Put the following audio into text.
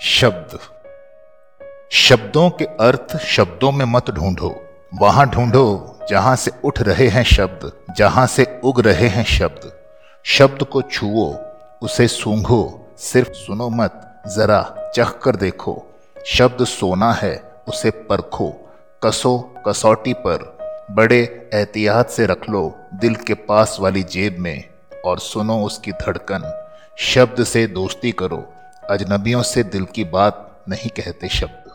शब्द। शब्दों के अर्थ शब्दों में मत ढूंढो। वहाँ ढूंढो जहाँ से उठ रहे हैं शब्द, जहाँ से उग रहे हैं शब्द। शब्द को छुओ, उसे सूंघो, सिर्फ़ सुनो मत, जरा चख कर देखो। शब्द सोना है, उसे परखो। कसो कसौटी पर, बड़े एहतियात से रख लो दिल के पास वाली जेब में, और सुनो उसकी धड़कन। शब्द से दोस्ती करो अजनबियों से दिल की बात नहीं कहते शब्द।